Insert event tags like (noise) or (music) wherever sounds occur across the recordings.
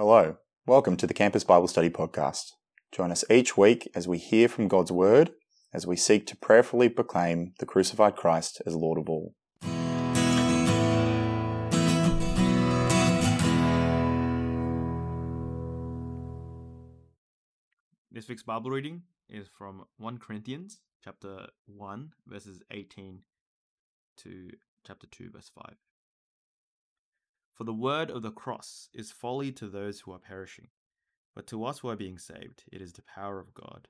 Hello, welcome to the Campus Bible Study Podcast. Join us each week as we hear from God's Word, as we seek to prayerfully proclaim the crucified Christ as Lord of all. This week's Bible reading is from 1 Corinthians chapter 1 verses 18 to chapter 2 verse 5. For the word of the cross is folly to those who are perishing, but to us who are being saved, it is the power of God.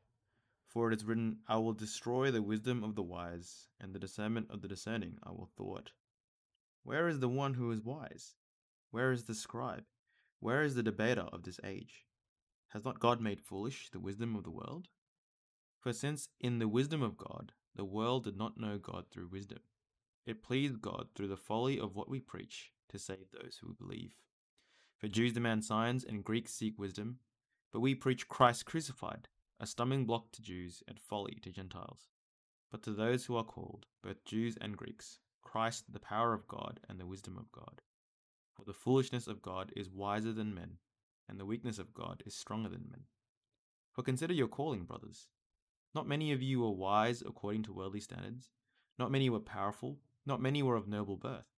For it is written, I will destroy the wisdom of the wise, and the discernment of the discerning I will thwart. Where is the one who is wise? Where is the scribe? Where is the debater of this age? Has not God made foolish the wisdom of the world? For since in the wisdom of God, the world did not know God through wisdom, it pleased God through the folly of what we preach to save those who believe. For Jews demand signs and Greeks seek wisdom, but we preach Christ crucified, a stumbling block to Jews and folly to Gentiles. But to those who are called, both Jews and Greeks, Christ the power of God and the wisdom of God. For the foolishness of God is wiser than men, and the weakness of God is stronger than men. For consider your calling, brothers. Not many of you were wise according to worldly standards, not many were powerful, not many were of noble birth.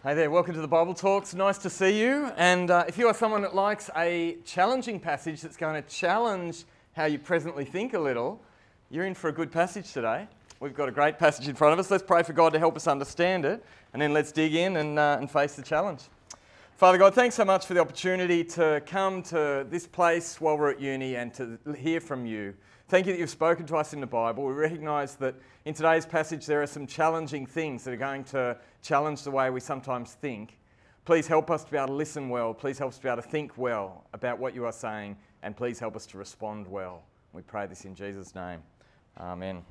Hey there, welcome to the Bible Talks. Nice to see you. And uh, if you are someone that likes a challenging passage that's going to challenge how you presently think a little, you're in for a good passage today. We've got a great passage in front of us. Let's pray for God to help us understand it, and then let's dig in and, uh, and face the challenge. Father God, thanks so much for the opportunity to come to this place while we're at uni and to hear from you. Thank you that you've spoken to us in the Bible. We recognize that in today's passage there are some challenging things that are going to challenge the way we sometimes think. Please help us to be able to listen well. Please help us to be able to think well about what you are saying. And please help us to respond well. We pray this in Jesus' name. Amen.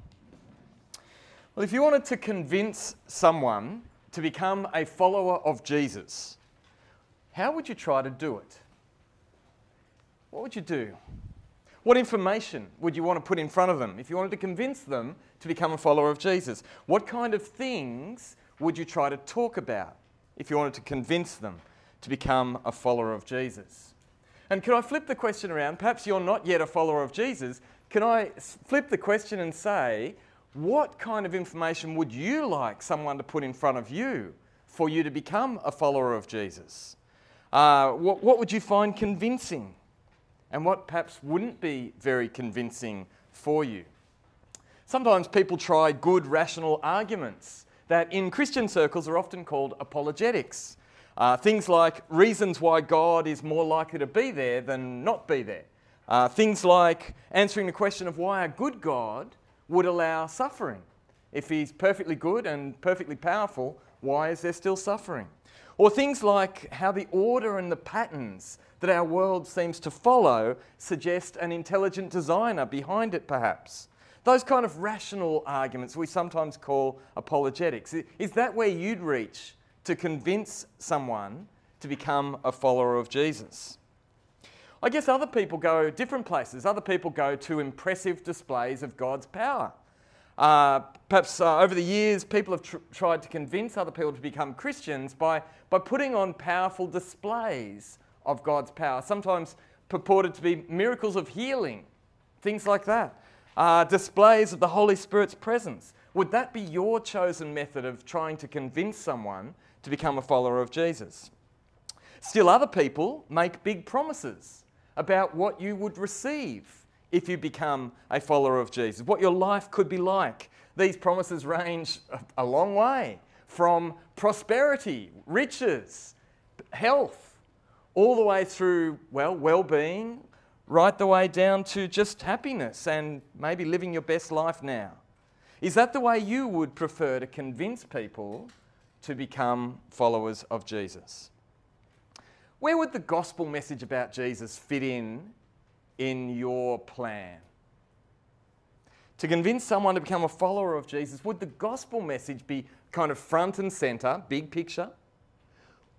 Well, if you wanted to convince someone to become a follower of Jesus, how would you try to do it? What would you do? What information would you want to put in front of them if you wanted to convince them to become a follower of Jesus? What kind of things would you try to talk about if you wanted to convince them to become a follower of Jesus? And can I flip the question around? Perhaps you're not yet a follower of Jesus. Can I flip the question and say, what kind of information would you like someone to put in front of you for you to become a follower of Jesus? Uh, what, what would you find convincing? And what perhaps wouldn't be very convincing for you. Sometimes people try good rational arguments that in Christian circles are often called apologetics. Uh, things like reasons why God is more likely to be there than not be there. Uh, things like answering the question of why a good God would allow suffering. If he's perfectly good and perfectly powerful, why is there still suffering? Or things like how the order and the patterns that our world seems to follow suggest an intelligent designer behind it, perhaps. Those kind of rational arguments we sometimes call apologetics. Is that where you'd reach to convince someone to become a follower of Jesus? I guess other people go different places. Other people go to impressive displays of God's power. Uh, perhaps uh, over the years, people have tr- tried to convince other people to become Christians by, by putting on powerful displays of God's power, sometimes purported to be miracles of healing, things like that, uh, displays of the Holy Spirit's presence. Would that be your chosen method of trying to convince someone to become a follower of Jesus? Still, other people make big promises about what you would receive if you become a follower of Jesus, what your life could be like. These promises range a long way from prosperity, riches, health, all the way through, well, well being, right the way down to just happiness and maybe living your best life now. Is that the way you would prefer to convince people to become followers of Jesus? Where would the gospel message about Jesus fit in in your plan? To convince someone to become a follower of Jesus, would the gospel message be kind of front and center, big picture?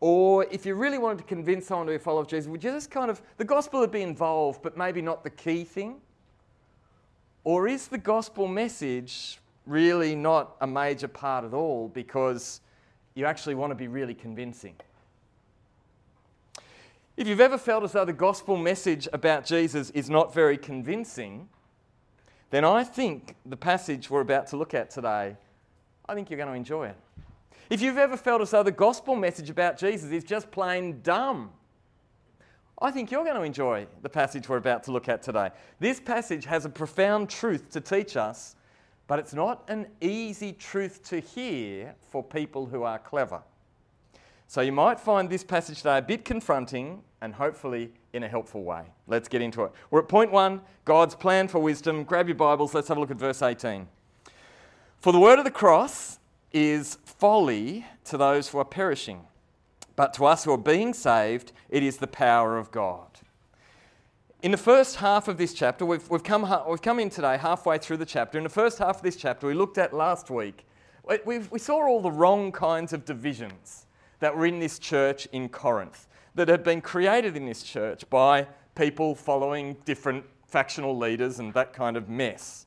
Or if you really wanted to convince someone to be a follower of Jesus, would you just kind of, the gospel would be involved, but maybe not the key thing? Or is the gospel message really not a major part at all because you actually want to be really convincing? If you've ever felt as though the gospel message about Jesus is not very convincing, then I think the passage we're about to look at today, I think you're going to enjoy it. If you've ever felt as though the gospel message about Jesus is just plain dumb, I think you're going to enjoy the passage we're about to look at today. This passage has a profound truth to teach us, but it's not an easy truth to hear for people who are clever. So you might find this passage today a bit confronting and hopefully in a helpful way. Let's get into it. We're at point one God's plan for wisdom. Grab your Bibles, let's have a look at verse 18. For the word of the cross is folly to those who are perishing, but to us who are being saved, it is the power of God. In the first half of this chapter, we've, we've, come, we've come in today halfway through the chapter. In the first half of this chapter, we looked at last week, we we saw all the wrong kinds of divisions that were in this church in Corinth, that had been created in this church by people following different factional leaders and that kind of mess.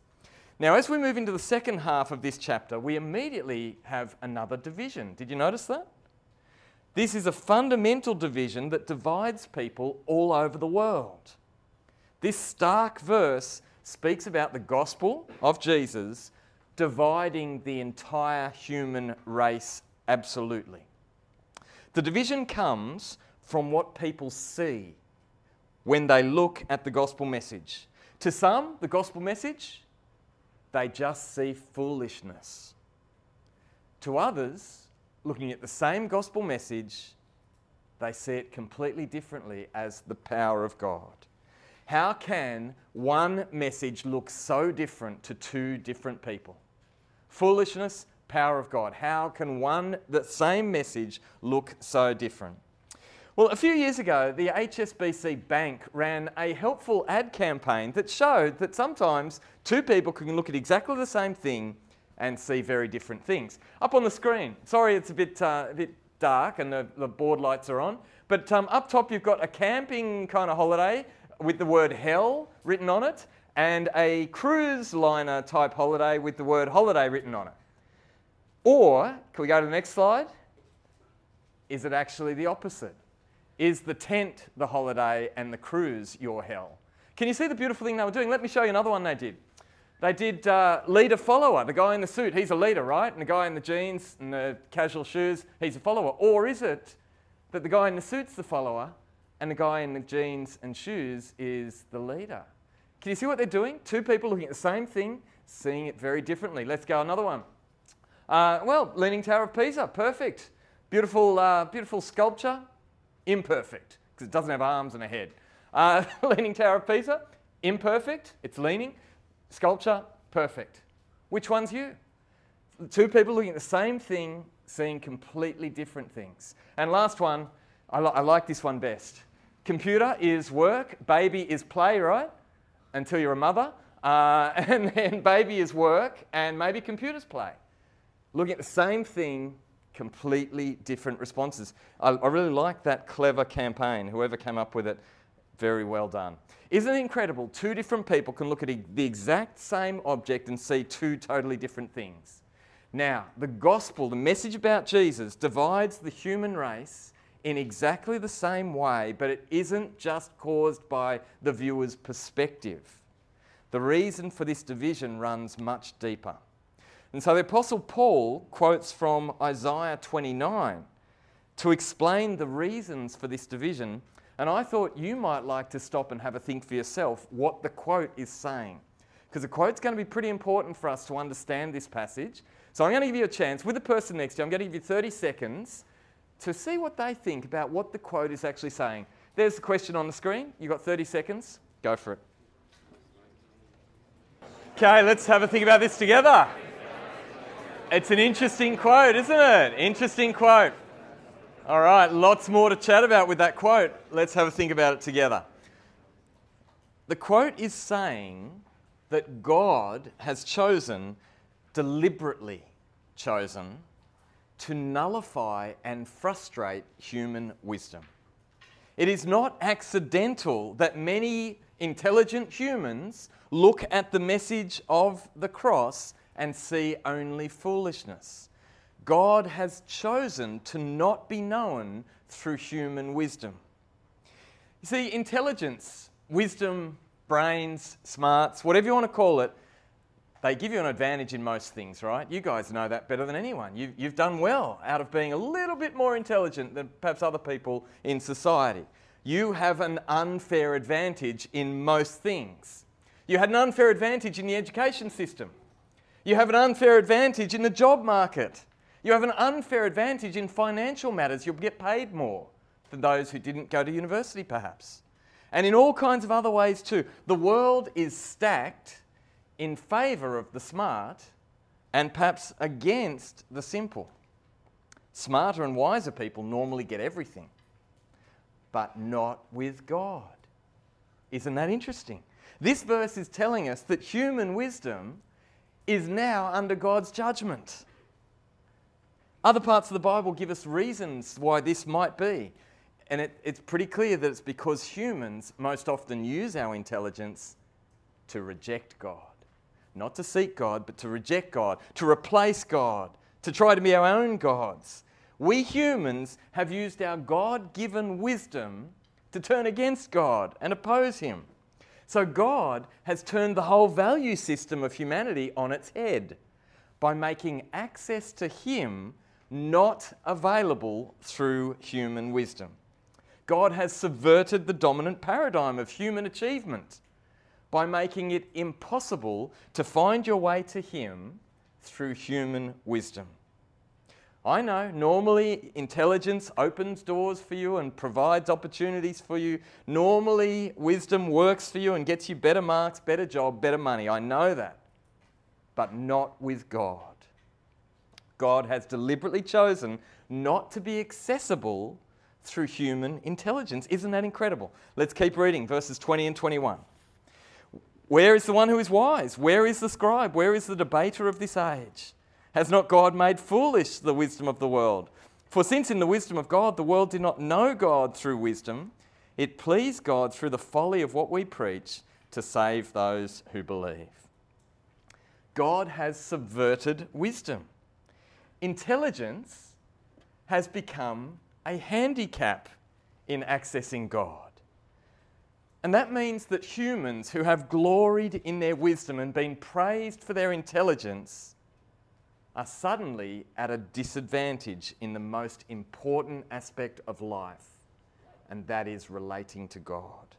Now, as we move into the second half of this chapter, we immediately have another division. Did you notice that? This is a fundamental division that divides people all over the world. This stark verse speaks about the gospel of Jesus dividing the entire human race absolutely. The division comes from what people see when they look at the gospel message. To some, the gospel message they just see foolishness. To others, looking at the same gospel message, they see it completely differently as the power of God. How can one message look so different to two different people? Foolishness, power of God. How can one, the same message, look so different? Well, a few years ago, the HSBC Bank ran a helpful ad campaign that showed that sometimes two people can look at exactly the same thing and see very different things. Up on the screen, sorry it's a bit, uh, a bit dark and the, the board lights are on, but um, up top you've got a camping kind of holiday with the word hell written on it and a cruise liner type holiday with the word holiday written on it. Or, can we go to the next slide? Is it actually the opposite? Is the tent the holiday and the cruise your hell? Can you see the beautiful thing they were doing? Let me show you another one they did. They did uh, leader follower. The guy in the suit, he's a leader, right? And the guy in the jeans and the casual shoes, he's a follower. Or is it that the guy in the suit's the follower and the guy in the jeans and shoes is the leader? Can you see what they're doing? Two people looking at the same thing, seeing it very differently. Let's go another one. Uh, well, Leaning Tower of Pisa, perfect. Beautiful, uh, beautiful sculpture, imperfect, because it doesn't have arms and a head. Uh, (laughs) leaning Tower of Pisa, imperfect, it's leaning. Sculpture, perfect. Which one's you? Two people looking at the same thing, seeing completely different things. And last one, I, li- I like this one best. Computer is work, baby is play, right? Until you're a mother. Uh, (laughs) and then baby is work, and maybe computers play. Looking at the same thing, completely different responses. I, I really like that clever campaign. Whoever came up with it, very well done. Isn't it incredible? Two different people can look at the exact same object and see two totally different things. Now, the gospel, the message about Jesus, divides the human race in exactly the same way, but it isn't just caused by the viewer's perspective. The reason for this division runs much deeper. And so the Apostle Paul quotes from Isaiah 29 to explain the reasons for this division And I thought you might like to stop and have a think for yourself what the quote is saying. Because the quote's going to be pretty important for us to understand this passage. So I'm going to give you a chance with the person next to you. I'm going to give you 30 seconds to see what they think about what the quote is actually saying. There's the question on the screen. You've got 30 seconds. Go for it. Okay, let's have a think about this together. It's an interesting quote, isn't it? Interesting quote. All right, lots more to chat about with that quote. Let's have a think about it together. The quote is saying that God has chosen, deliberately chosen, to nullify and frustrate human wisdom. It is not accidental that many intelligent humans look at the message of the cross and see only foolishness. God has chosen to not be known through human wisdom. You see, intelligence, wisdom, brains, smarts, whatever you want to call it, they give you an advantage in most things, right? You guys know that better than anyone. You've, you've done well out of being a little bit more intelligent than perhaps other people in society. You have an unfair advantage in most things. You had an unfair advantage in the education system. You have an unfair advantage in the job market. You have an unfair advantage in financial matters. You'll get paid more than those who didn't go to university, perhaps. And in all kinds of other ways, too. The world is stacked in favour of the smart and perhaps against the simple. Smarter and wiser people normally get everything, but not with God. Isn't that interesting? This verse is telling us that human wisdom is now under God's judgment. Other parts of the Bible give us reasons why this might be. And it, it's pretty clear that it's because humans most often use our intelligence to reject God not to seek God, but to reject God, to replace God, to try to be our own gods. We humans have used our God given wisdom to turn against God and oppose Him. So God has turned the whole value system of humanity on its head by making access to Him not available through human wisdom. God has subverted the dominant paradigm of human achievement by making it impossible to find your way to Him through human wisdom. I know, normally intelligence opens doors for you and provides opportunities for you. Normally, wisdom works for you and gets you better marks, better job, better money. I know that. But not with God. God has deliberately chosen not to be accessible through human intelligence. Isn't that incredible? Let's keep reading verses 20 and 21. Where is the one who is wise? Where is the scribe? Where is the debater of this age? Has not God made foolish the wisdom of the world? For since in the wisdom of God the world did not know God through wisdom, it pleased God through the folly of what we preach to save those who believe. God has subverted wisdom. Intelligence has become a handicap in accessing God. And that means that humans who have gloried in their wisdom and been praised for their intelligence are suddenly at a disadvantage in the most important aspect of life, and that is relating to God.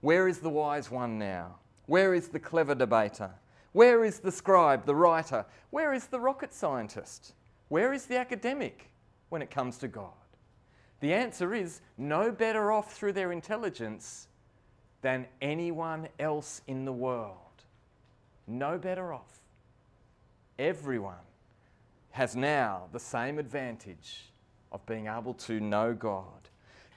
Where is the wise one now? Where is the clever debater? Where is the scribe, the writer? Where is the rocket scientist? Where is the academic when it comes to God? The answer is no better off through their intelligence than anyone else in the world. No better off. Everyone has now the same advantage of being able to know God.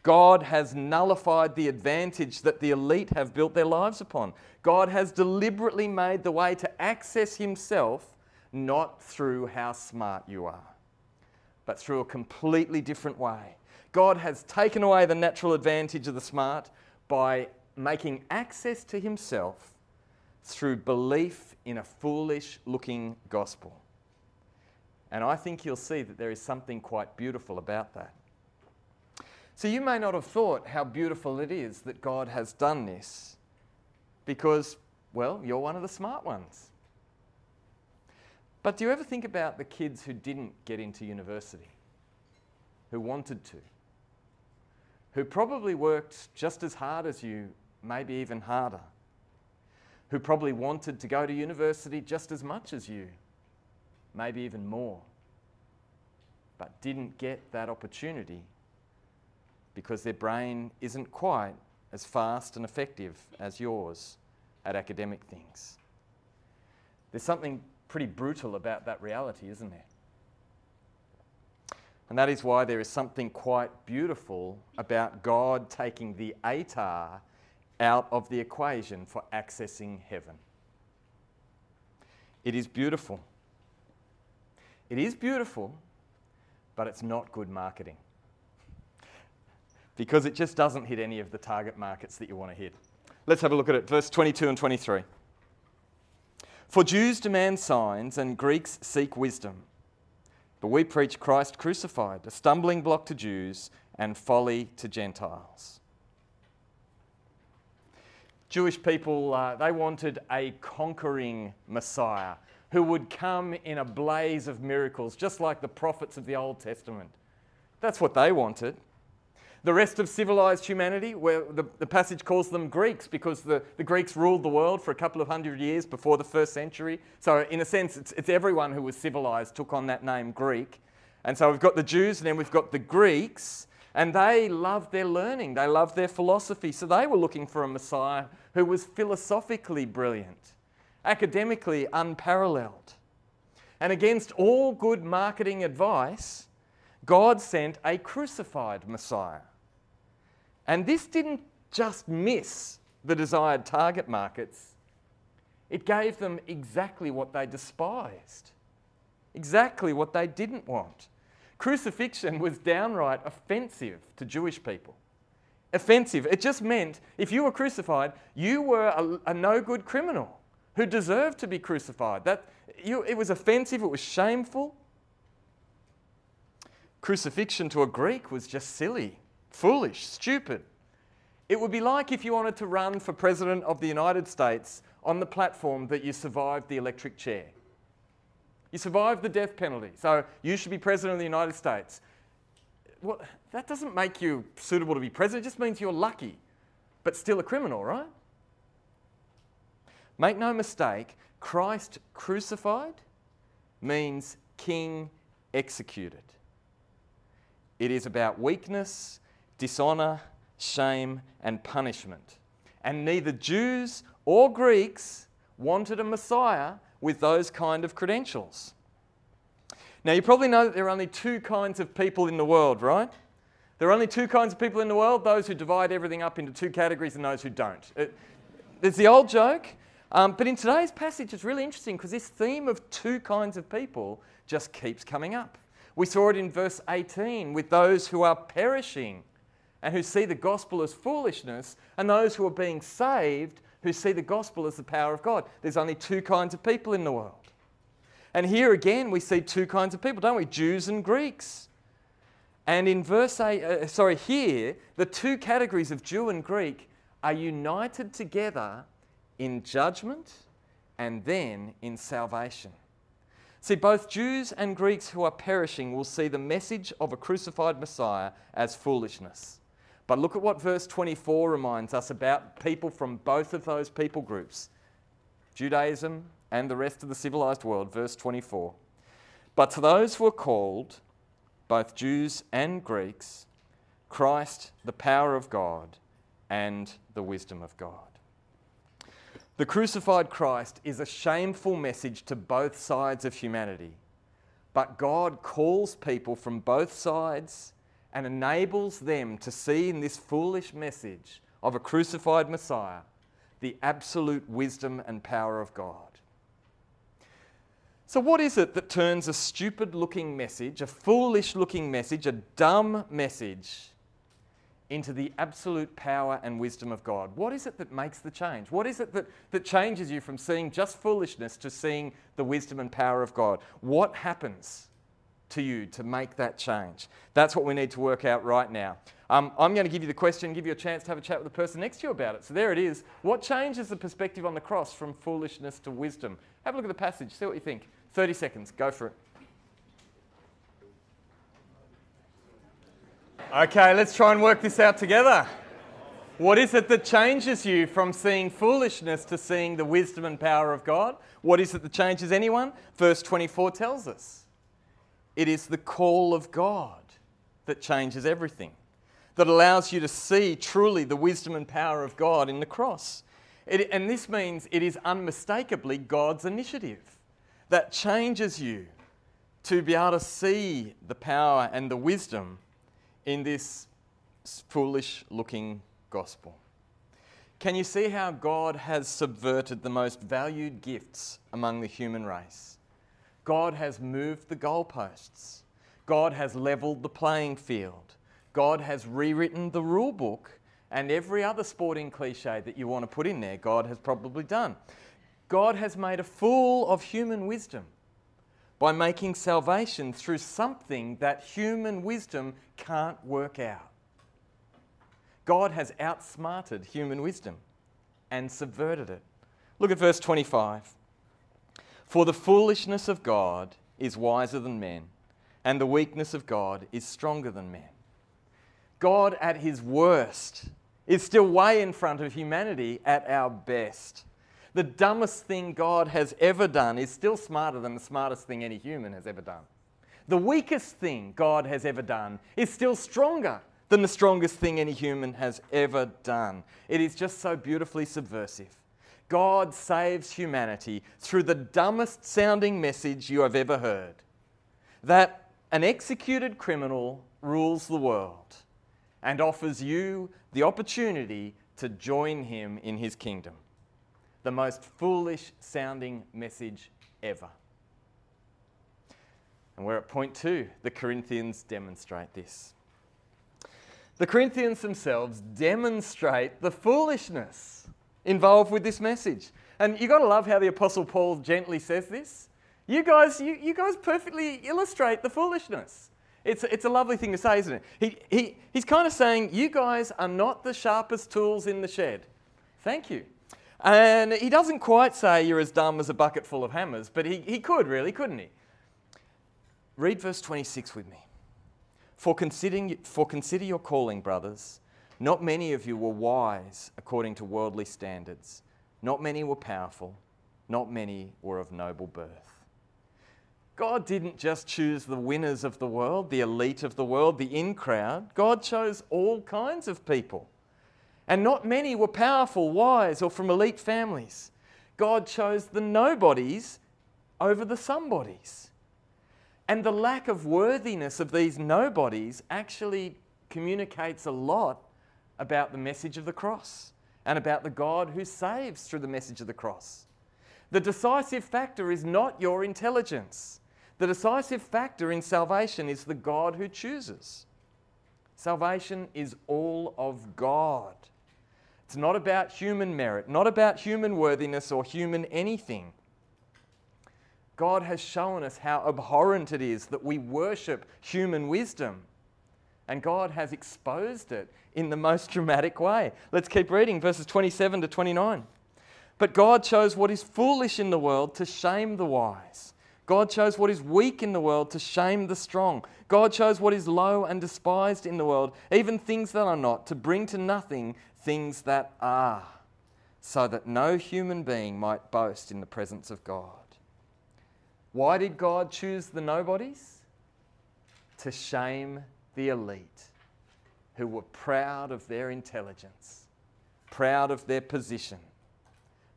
God has nullified the advantage that the elite have built their lives upon. God has deliberately made the way to access Himself not through how smart you are, but through a completely different way. God has taken away the natural advantage of the smart by making access to himself through belief in a foolish looking gospel. And I think you'll see that there is something quite beautiful about that. So you may not have thought how beautiful it is that God has done this because, well, you're one of the smart ones. But do you ever think about the kids who didn't get into university, who wanted to? who probably worked just as hard as you, maybe even harder, who probably wanted to go to university just as much as you, maybe even more, but didn't get that opportunity because their brain isn't quite as fast and effective as yours at academic things. There's something pretty brutal about that reality, isn't there? And that is why there is something quite beautiful about God taking the ATAR out of the equation for accessing heaven. It is beautiful. It is beautiful, but it's not good marketing because it just doesn't hit any of the target markets that you want to hit. Let's have a look at it, verse 22 and 23. For Jews demand signs and Greeks seek wisdom. But we preach Christ crucified, a stumbling block to Jews and folly to Gentiles. Jewish people, uh, they wanted a conquering Messiah who would come in a blaze of miracles, just like the prophets of the Old Testament. That's what they wanted. The rest of civilized humanity, where the, the passage calls them Greeks because the, the Greeks ruled the world for a couple of hundred years before the first century. So, in a sense, it's, it's everyone who was civilized took on that name Greek. And so we've got the Jews and then we've got the Greeks, and they loved their learning, they loved their philosophy. So they were looking for a Messiah who was philosophically brilliant, academically unparalleled. And against all good marketing advice, God sent a crucified Messiah. And this didn't just miss the desired target markets, it gave them exactly what they despised, exactly what they didn't want. Crucifixion was downright offensive to Jewish people. Offensive. It just meant if you were crucified, you were a, a no good criminal who deserved to be crucified. That, you, it was offensive, it was shameful. Crucifixion to a Greek was just silly foolish, stupid. It would be like if you wanted to run for President of the United States on the platform that you survived the electric chair. You survived the death penalty, so you should be President of the United States. Well, that doesn't make you suitable to be president, it just means you're lucky, but still a criminal, right? Make no mistake, Christ crucified means king executed. It is about weakness dishonour, shame, and punishment. And neither Jews or Greeks wanted a Messiah with those kind of credentials. Now, you probably know that there are only two kinds of people in the world, right? There are only two kinds of people in the world those who divide everything up into two categories and those who don't. It, there's the old joke, um, but in today's passage, it's really interesting because this theme of two kinds of people just keeps coming up. We saw it in verse 18 with those who are perishing and who see the gospel as foolishness, and those who are being saved who see the gospel as the power of God. There's only two kinds of people in the world. And here again, we see two kinds of people, don't we? Jews and Greeks. And in verse 8, uh, sorry, here, the two categories of Jew and Greek are united together in judgment and then in salvation. See, both Jews and Greeks who are perishing will see the message of a crucified Messiah as foolishness. But look at what verse 24 reminds us about people from both of those people groups Judaism and the rest of the civilized world. Verse 24. But to those who are called, both Jews and Greeks, Christ, the power of God and the wisdom of God. The crucified Christ is a shameful message to both sides of humanity. But God calls people from both sides and enables them to see in this foolish message of a crucified Messiah the absolute wisdom and power of God. So, what is it that turns a stupid looking message, a foolish looking message, a dumb message, into the absolute power and wisdom of God? What is it that makes the change? What is it that, that changes you from seeing just foolishness to seeing the wisdom and power of God? What happens? To you to make that change? That's what we need to work out right now. Um, I'm going to give you the question, give you a chance to have a chat with the person next to you about it. So there it is. What changes the perspective on the cross from foolishness to wisdom? Have a look at the passage, see what you think. 30 seconds, go for it. Okay, let's try and work this out together. What is it that changes you from seeing foolishness to seeing the wisdom and power of God? What is it that changes anyone? Verse 24 tells us it is the call of God that changes everything, that allows you to see truly the wisdom and power of God in the cross. It, and this means it is unmistakably God's initiative that changes you to be able to see the power and the wisdom in this foolish looking gospel. Can you see how God has subverted the most valued gifts among the human race? God has moved the goalposts. God has leveled the playing field. God has rewritten the rule book and every other sporting cliche that you want to put in there, God has probably done. God has made a fool of human wisdom by making salvation through something that human wisdom can't work out. God has outsmarted human wisdom and subverted it. Look at verse 25. For the foolishness of God is wiser than men, and the weakness of God is stronger than men. God, at his worst, is still way in front of humanity at our best. The dumbest thing God has ever done is still smarter than the smartest thing any human has ever done. The weakest thing God has ever done is still stronger than the strongest thing any human has ever done. It is just so beautifully subversive. God saves humanity through the dumbest sounding message you have ever heard that an executed criminal rules the world and offers you the opportunity to join him in his kingdom. The most foolish sounding message ever. And we're at point two. The Corinthians demonstrate this. The Corinthians themselves demonstrate the foolishness involved with this message. And you've got to love how the Apostle Paul gently says this. You guys, you, you guys perfectly illustrate the foolishness. It's, it's a lovely thing to say, isn't it? He, he, he's kind of saying, You guys are not the sharpest tools in the shed. Thank you. And he doesn't quite say you're as dumb as a bucket full of hammers, but he, he could really, couldn't he? Read verse 26 with me. For, considering, for consider your calling, brothers. Not many of you were wise according to worldly standards. Not many were powerful. Not many were of noble birth. God didn't just choose the winners of the world, the elite of the world, the in crowd. God chose all kinds of people. And not many were powerful, wise, or from elite families. God chose the nobodies over the somebodies. And the lack of worthiness of these nobodies actually communicates a lot about the message of the cross and about the God who saves through the message of the cross. The decisive factor is not your intelligence. The decisive factor in salvation is the God who chooses. Salvation is all of God. It's not about human merit, not about human worthiness or human anything. God has shown us how abhorrent it is that we worship human wisdom. And God has exposed it in the most dramatic way. Let's keep reading verses 27 to 29. But God chose what is foolish in the world to shame the wise. God chose what is weak in the world to shame the strong. God chose what is low and despised in the world, even things that are not, to bring to nothing things that are, so that no human being might boast in the presence of God. Why did God choose the nobodies? To shame the elite who were proud of their intelligence, proud of their position,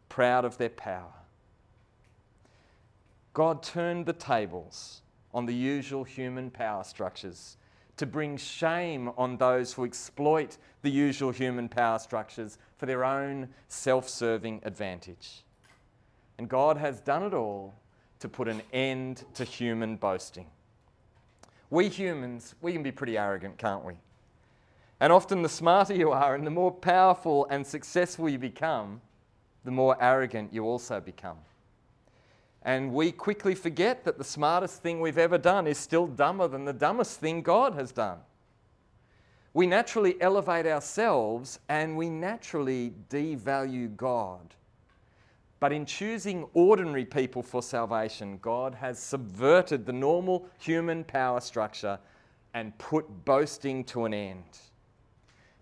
proud of their power. God turned the tables on the usual human power structures to bring shame on those who exploit the usual human power structures for their own self serving advantage. And God has done it all to put an end to human boasting. We humans, we can be pretty arrogant, can't we? And often, the smarter you are and the more powerful and successful you become, the more arrogant you also become. And we quickly forget that the smartest thing we've ever done is still dumber than the dumbest thing God has done. We naturally elevate ourselves and we naturally devalue God. But in choosing ordinary people for salvation, God has subverted the normal human power structure and put boasting to an end.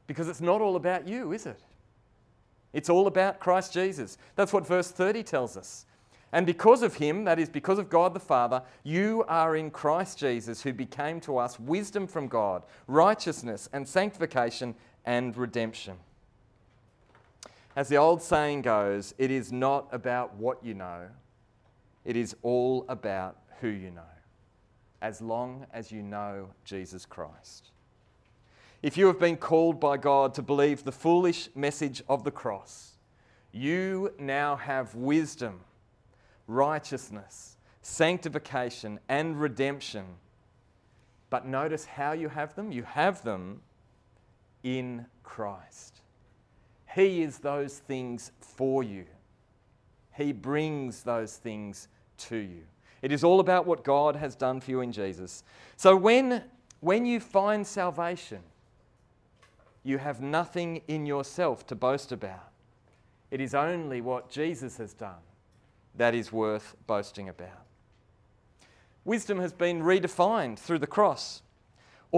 Because it's not all about you, is it? It's all about Christ Jesus. That's what verse 30 tells us. And because of him, that is, because of God the Father, you are in Christ Jesus, who became to us wisdom from God, righteousness and sanctification and redemption. As the old saying goes, it is not about what you know, it is all about who you know, as long as you know Jesus Christ. If you have been called by God to believe the foolish message of the cross, you now have wisdom righteousness, sanctification, and redemption. But notice how you have them. You have them in Christ. He is those things for you, He brings those things to you. It is all about what God has done for you in Jesus. So when, when you find salvation, you have nothing in yourself to boast about. It is only what Jesus has done that is worth boasting about. Wisdom has been redefined through the cross.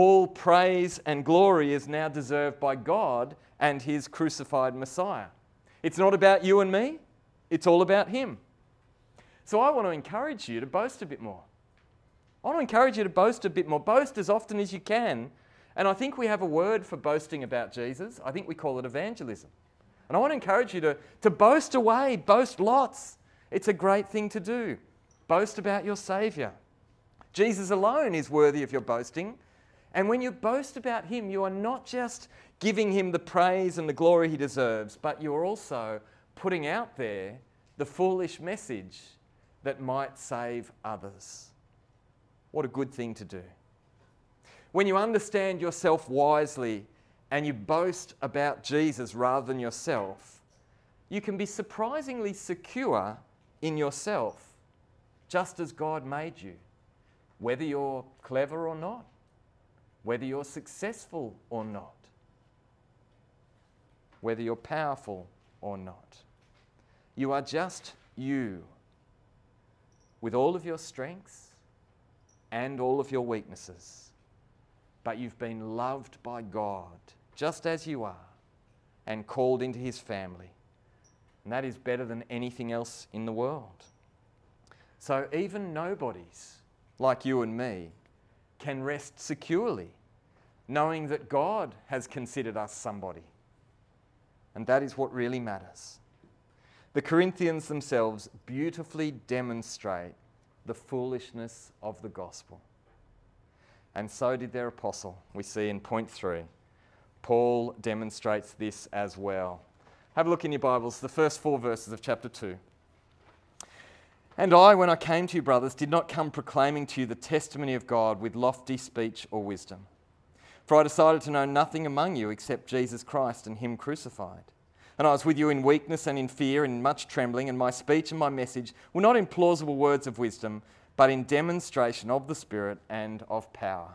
All praise and glory is now deserved by God and His crucified Messiah. It's not about you and me, it's all about Him. So I want to encourage you to boast a bit more. I want to encourage you to boast a bit more. Boast as often as you can. And I think we have a word for boasting about Jesus. I think we call it evangelism. And I want to encourage you to, to boast away, boast lots. It's a great thing to do. Boast about your Saviour. Jesus alone is worthy of your boasting. And when you boast about Him, you are not just giving Him the praise and the glory He deserves, but you're also putting out there the foolish message that might save others. What a good thing to do. When you understand yourself wisely and you boast about Jesus rather than yourself, you can be surprisingly secure in yourself, just as God made you, whether you're clever or not, whether you're successful or not, whether you're powerful or not. You are just you, with all of your strengths and all of your weaknesses. But you've been loved by God just as you are and called into his family. And that is better than anything else in the world. So even nobodies like you and me can rest securely knowing that God has considered us somebody. And that is what really matters. The Corinthians themselves beautifully demonstrate the foolishness of the gospel. And so did their apostle, we see in point three. Paul demonstrates this as well. Have a look in your Bibles, the first four verses of chapter 2. And I, when I came to you, brothers, did not come proclaiming to you the testimony of God with lofty speech or wisdom. For I decided to know nothing among you except Jesus Christ and Him crucified. And I was with you in weakness and in fear and much trembling, and my speech and my message were not in plausible words of wisdom, but in demonstration of the Spirit and of power.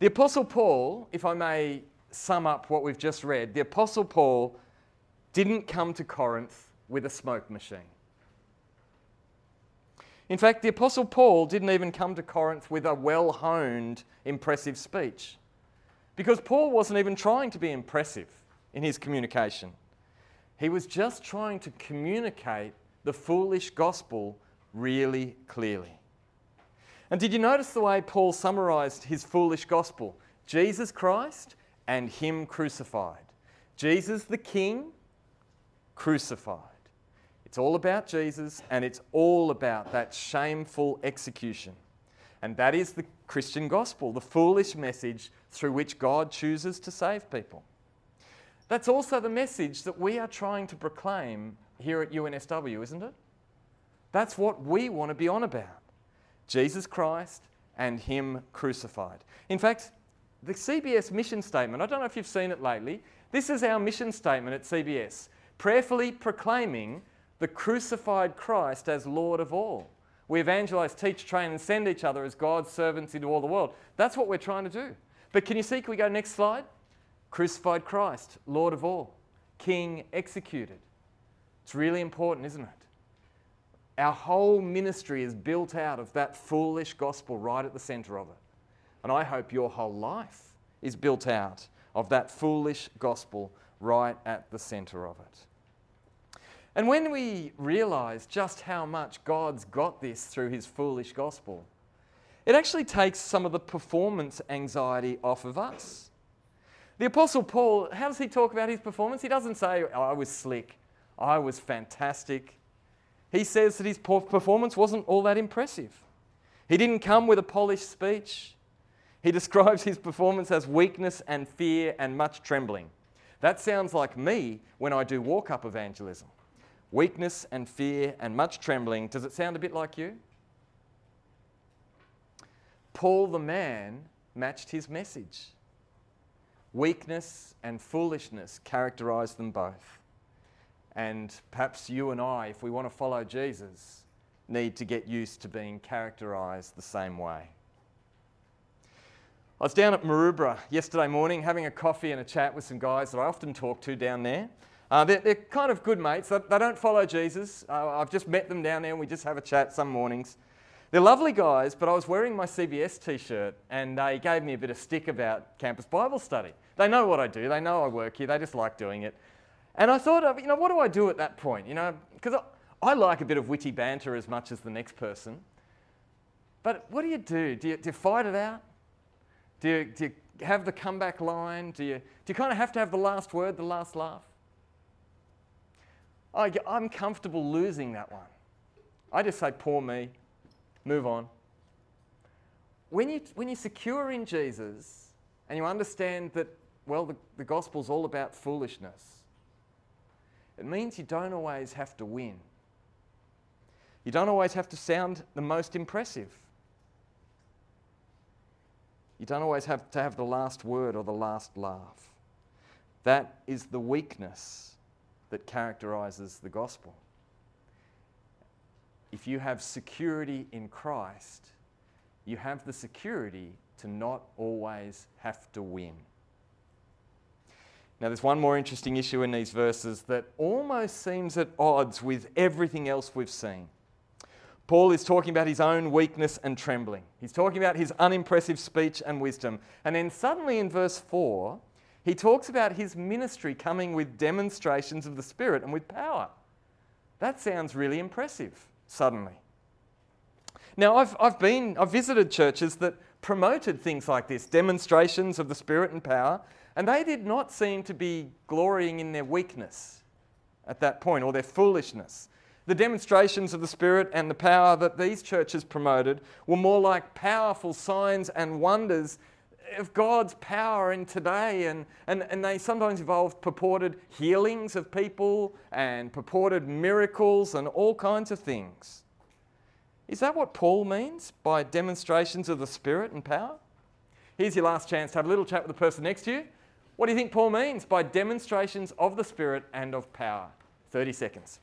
The Apostle Paul, if I may sum up what we've just read, the Apostle Paul didn't come to Corinth with a smoke machine. In fact, the Apostle Paul didn't even come to Corinth with a well honed, impressive speech. Because Paul wasn't even trying to be impressive in his communication. He was just trying to communicate the foolish gospel really clearly. And did you notice the way Paul summarized his foolish gospel? Jesus Christ and Him crucified. Jesus the King, crucified. It's all about Jesus and it's all about that shameful execution. And that is the Christian gospel, the foolish message through which God chooses to save people. That's also the message that we are trying to proclaim here at UNSW, isn't it? That's what we want to be on about Jesus Christ and Him crucified. In fact, the CBS mission statement, I don't know if you've seen it lately. This is our mission statement at CBS prayerfully proclaiming the crucified Christ as Lord of all. We evangelize, teach, train, and send each other as God's servants into all the world. That's what we're trying to do. But can you see? Can we go next slide? Crucified Christ, Lord of all, King executed. It's really important, isn't it? Our whole ministry is built out of that foolish gospel right at the center of it. And I hope your whole life is built out of that foolish gospel right at the centre of it. And when we realise just how much God's got this through his foolish gospel, it actually takes some of the performance anxiety off of us. The Apostle Paul, how does he talk about his performance? He doesn't say, oh, I was slick, I was fantastic. He says that his performance wasn't all that impressive. He didn't come with a polished speech. He (laughs) describes his performance as weakness and fear and much trembling. That sounds like me when I do walk up evangelism. Weakness and fear and much trembling. Does it sound a bit like you? Paul the man matched his message. Weakness and foolishness characterized them both. And perhaps you and I, if we want to follow Jesus, need to get used to being characterized the same way. I was down at Maroubra yesterday morning having a coffee and a chat with some guys that I often talk to down there. Uh, they're, they're, kind of good mates. They, they don't follow Jesus. Uh, I've just met them down there and we just have a chat some mornings. They're lovely guys, but I was wearing my CBS t shirt and they gave me a bit of stick about campus Bible study. They know what I do, they know I work here, they just like doing it. And I thought, you know, what do I do at that point? You know, because I, I like a bit of witty banter as much as the next person. But what do you do? Do you, do you fight it out? Do you, do you have the comeback line? Do you, do you kind of have to have the last word, the last laugh? Oh, I, I'm comfortable losing that one. I just say, poor me, move on. When, you, when you're secure in Jesus and you understand that, well, the, the gospel's all about foolishness, it means you don't always have to win. You don't always have to sound the most impressive. You don't always have to have the last word or the last laugh. That is the weakness that characterizes the gospel. If you have security in Christ, you have the security to not always have to win. Now, there's one more interesting issue in these verses that almost seems at odds with everything else we've seen. Paul is talking about his own weakness and trembling. He's talking about his unimpressive speech and wisdom. And then suddenly in verse 4, he talks about his ministry coming with demonstrations of the Spirit and with power. That sounds really impressive, suddenly. Now, I've, I've been, I've visited churches that promoted things like this demonstrations of the Spirit and power, and they did not seem to be glorying in their weakness at that point or their foolishness. The demonstrations of the Spirit and the power that these churches promoted were more like powerful signs and wonders of God's power in today. And, and, and they sometimes involved purported healings of people and purported miracles and all kinds of things. Is that what Paul means by demonstrations of the Spirit and power? Here's your last chance to have a little chat with the person next to you. What do you think Paul means by demonstrations of the Spirit and of power? 30 seconds.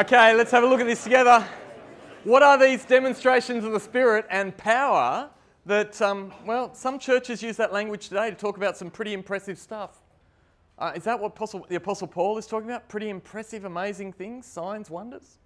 Okay, let's have a look at this together. What are these demonstrations of the Spirit and power that, um, well, some churches use that language today to talk about some pretty impressive stuff? Uh, is that what Apostle, the Apostle Paul is talking about? Pretty impressive, amazing things, signs, wonders?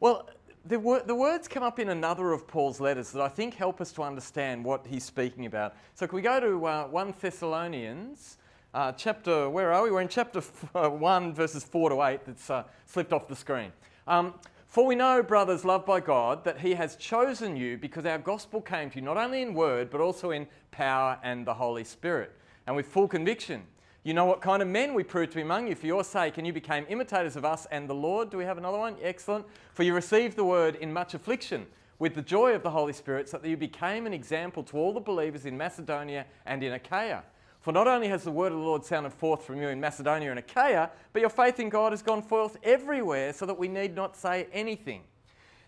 Well, the, wor- the words come up in another of Paul's letters that I think help us to understand what he's speaking about. So, can we go to uh, 1 Thessalonians uh, chapter, where are we? We're in chapter f- uh, (laughs) 1, verses 4 to 8, that's uh, slipped off the screen. Um, for we know, brothers, loved by God, that He has chosen you because our gospel came to you not only in word, but also in power and the Holy Spirit, and with full conviction. You know what kind of men we proved to be among you for your sake, and you became imitators of us and the Lord. Do we have another one? Excellent. For you received the word in much affliction with the joy of the Holy Spirit, so that you became an example to all the believers in Macedonia and in Achaia. For not only has the word of the Lord sounded forth from you in Macedonia and Achaia, but your faith in God has gone forth everywhere so that we need not say anything.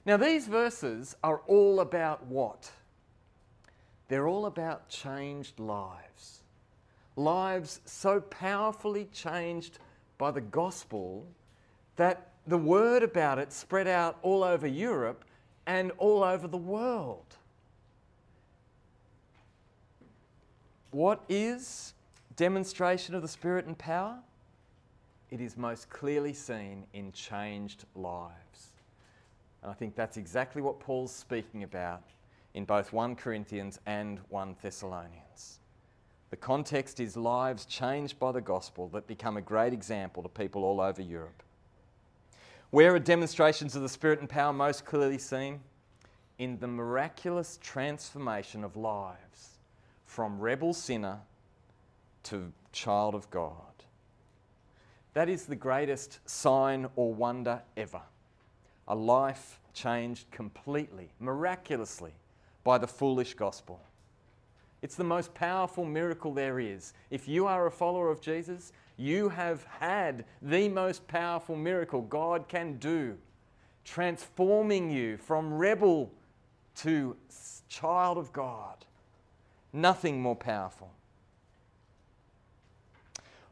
Now, these verses are all about what? They're all about changed lives. Lives so powerfully changed by the gospel that the word about it spread out all over Europe and all over the world. What is demonstration of the Spirit and power? It is most clearly seen in changed lives. And I think that's exactly what Paul's speaking about in both 1 Corinthians and 1 Thessalonians. The context is lives changed by the gospel that become a great example to people all over Europe. Where are demonstrations of the Spirit and power most clearly seen? In the miraculous transformation of lives from rebel sinner to child of God. That is the greatest sign or wonder ever. A life changed completely, miraculously, by the foolish gospel. It's the most powerful miracle there is. If you are a follower of Jesus, you have had the most powerful miracle God can do, transforming you from rebel to child of God. Nothing more powerful.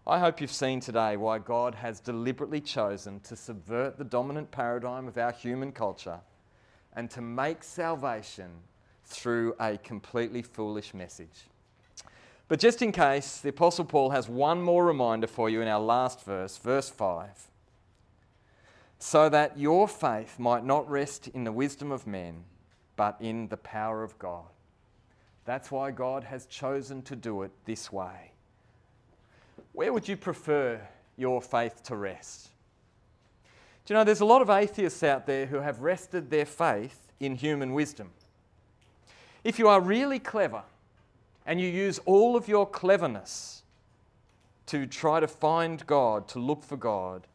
I hope you've seen today why God has deliberately chosen to subvert the dominant paradigm of our human culture and to make salvation through a completely foolish message. But just in case, the Apostle Paul has one more reminder for you in our last verse, verse 5. So that your faith might not rest in the wisdom of men, but in the power of God. That's why God has chosen to do it this way. Where would you prefer your faith to rest? Do you know, there's a lot of atheists out there who have rested their faith in human wisdom. If you are really clever and you use all of your cleverness to try to find God, to look for God,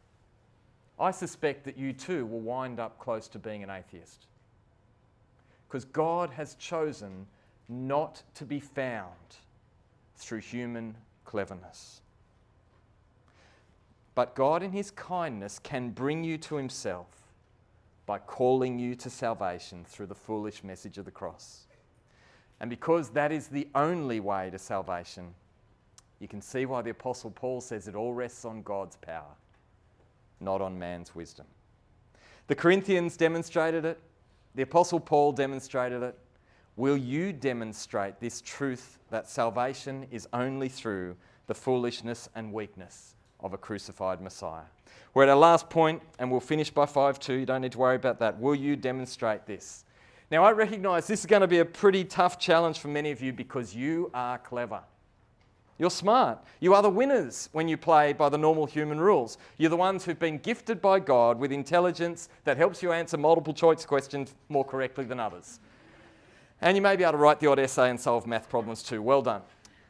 I suspect that you too will wind up close to being an atheist. Because God has chosen not to be found through human cleverness. But God, in His kindness, can bring you to Himself by calling you to salvation through the foolish message of the cross. And because that is the only way to salvation, you can see why the Apostle Paul says it all rests on God's power, not on man's wisdom. The Corinthians demonstrated it, the Apostle Paul demonstrated it. Will you demonstrate this truth that salvation is only through the foolishness and weakness of a crucified Messiah? We're at our last point, and we'll finish by 5 2. You don't need to worry about that. Will you demonstrate this? Now, I recognize this is going to be a pretty tough challenge for many of you because you are clever. You're smart. You are the winners when you play by the normal human rules. You're the ones who've been gifted by God with intelligence that helps you answer multiple choice questions more correctly than others. And you may be able to write the odd essay and solve math problems too. Well done.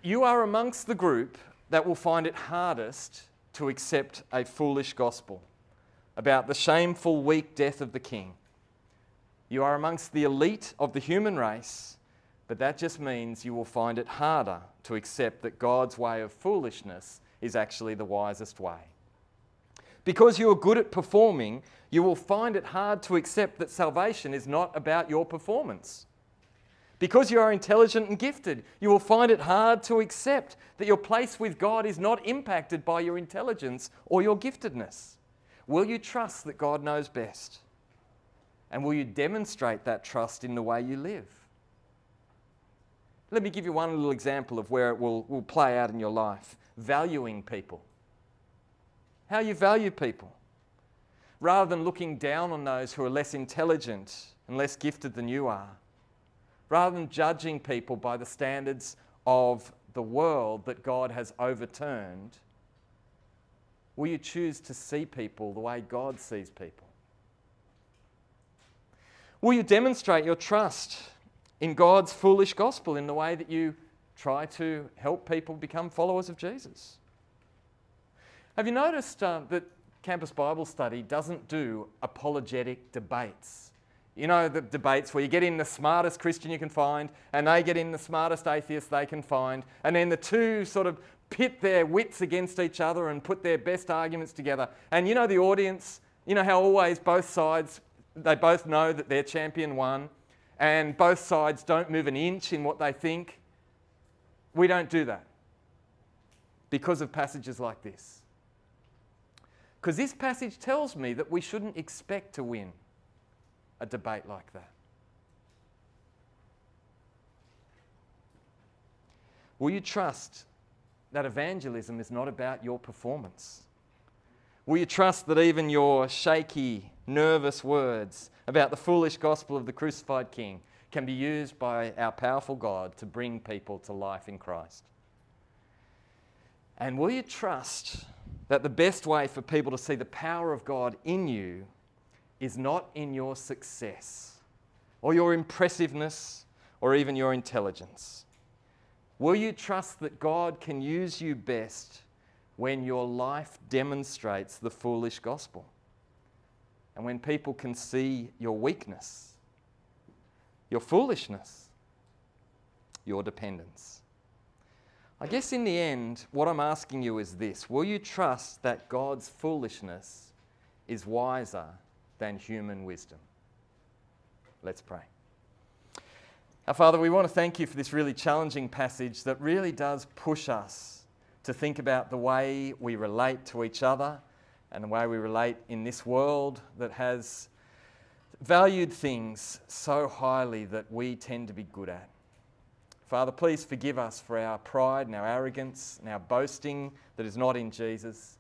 You are amongst the group that will find it hardest to accept a foolish gospel about the shameful, weak death of the king. You are amongst the elite of the human race, but that just means you will find it harder to accept that God's way of foolishness is actually the wisest way. Because you are good at performing, you will find it hard to accept that salvation is not about your performance. Because you are intelligent and gifted, you will find it hard to accept that your place with God is not impacted by your intelligence or your giftedness. Will you trust that God knows best? And will you demonstrate that trust in the way you live? Let me give you one little example of where it will, will play out in your life valuing people. How you value people. Rather than looking down on those who are less intelligent and less gifted than you are, rather than judging people by the standards of the world that God has overturned, will you choose to see people the way God sees people? Will you demonstrate your trust in God's foolish gospel in the way that you try to help people become followers of Jesus? Have you noticed uh, that Campus Bible Study doesn't do apologetic debates? You know, the debates where you get in the smartest Christian you can find, and they get in the smartest atheist they can find, and then the two sort of pit their wits against each other and put their best arguments together. And you know, the audience, you know how always both sides they both know that their champion won, and both sides don't move an inch in what they think. We don't do that because of passages like this. Because this passage tells me that we shouldn't expect to win a debate like that. Will you trust that evangelism is not about your performance? Will you trust that even your shaky, nervous words about the foolish gospel of the crucified King can be used by our powerful God to bring people to life in Christ. And will you trust that the best way for people to see the power of God in you is not in your success or your impressiveness or even your intelligence? Will you trust that God can use you best when your life demonstrates the foolish gospel? And when people can see your weakness, your foolishness, your dependence. I guess in the end, what I'm asking you is this Will you trust that God's foolishness is wiser than human wisdom? Let's pray. Our Father, we want to thank you for this really challenging passage that really does push us to think about the way we relate to each other and the way we relate in this world that has valued things so highly that we tend to be good at. Father, please forgive us for our pride and our arrogance and our boasting that is not in Jesus.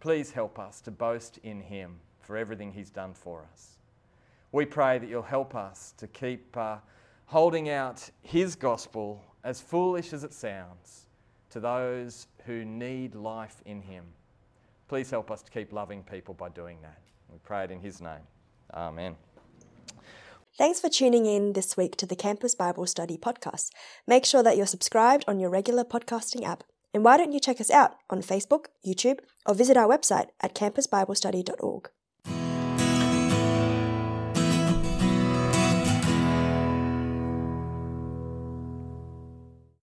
Please help us to boast in Him for everything He's done for us. We pray that you'll help us to keep uh, holding out His gospel, as foolish as it sounds, to those who need life in Him. Please help us to keep loving people by doing that. We pray it in His name. Amen. Thanks for tuning in this week to the Campus Bible Study podcast. Make sure that you're subscribed on your regular podcasting app. And why don't you check us out on Facebook, YouTube, or visit our website at campusbiblestudy.org.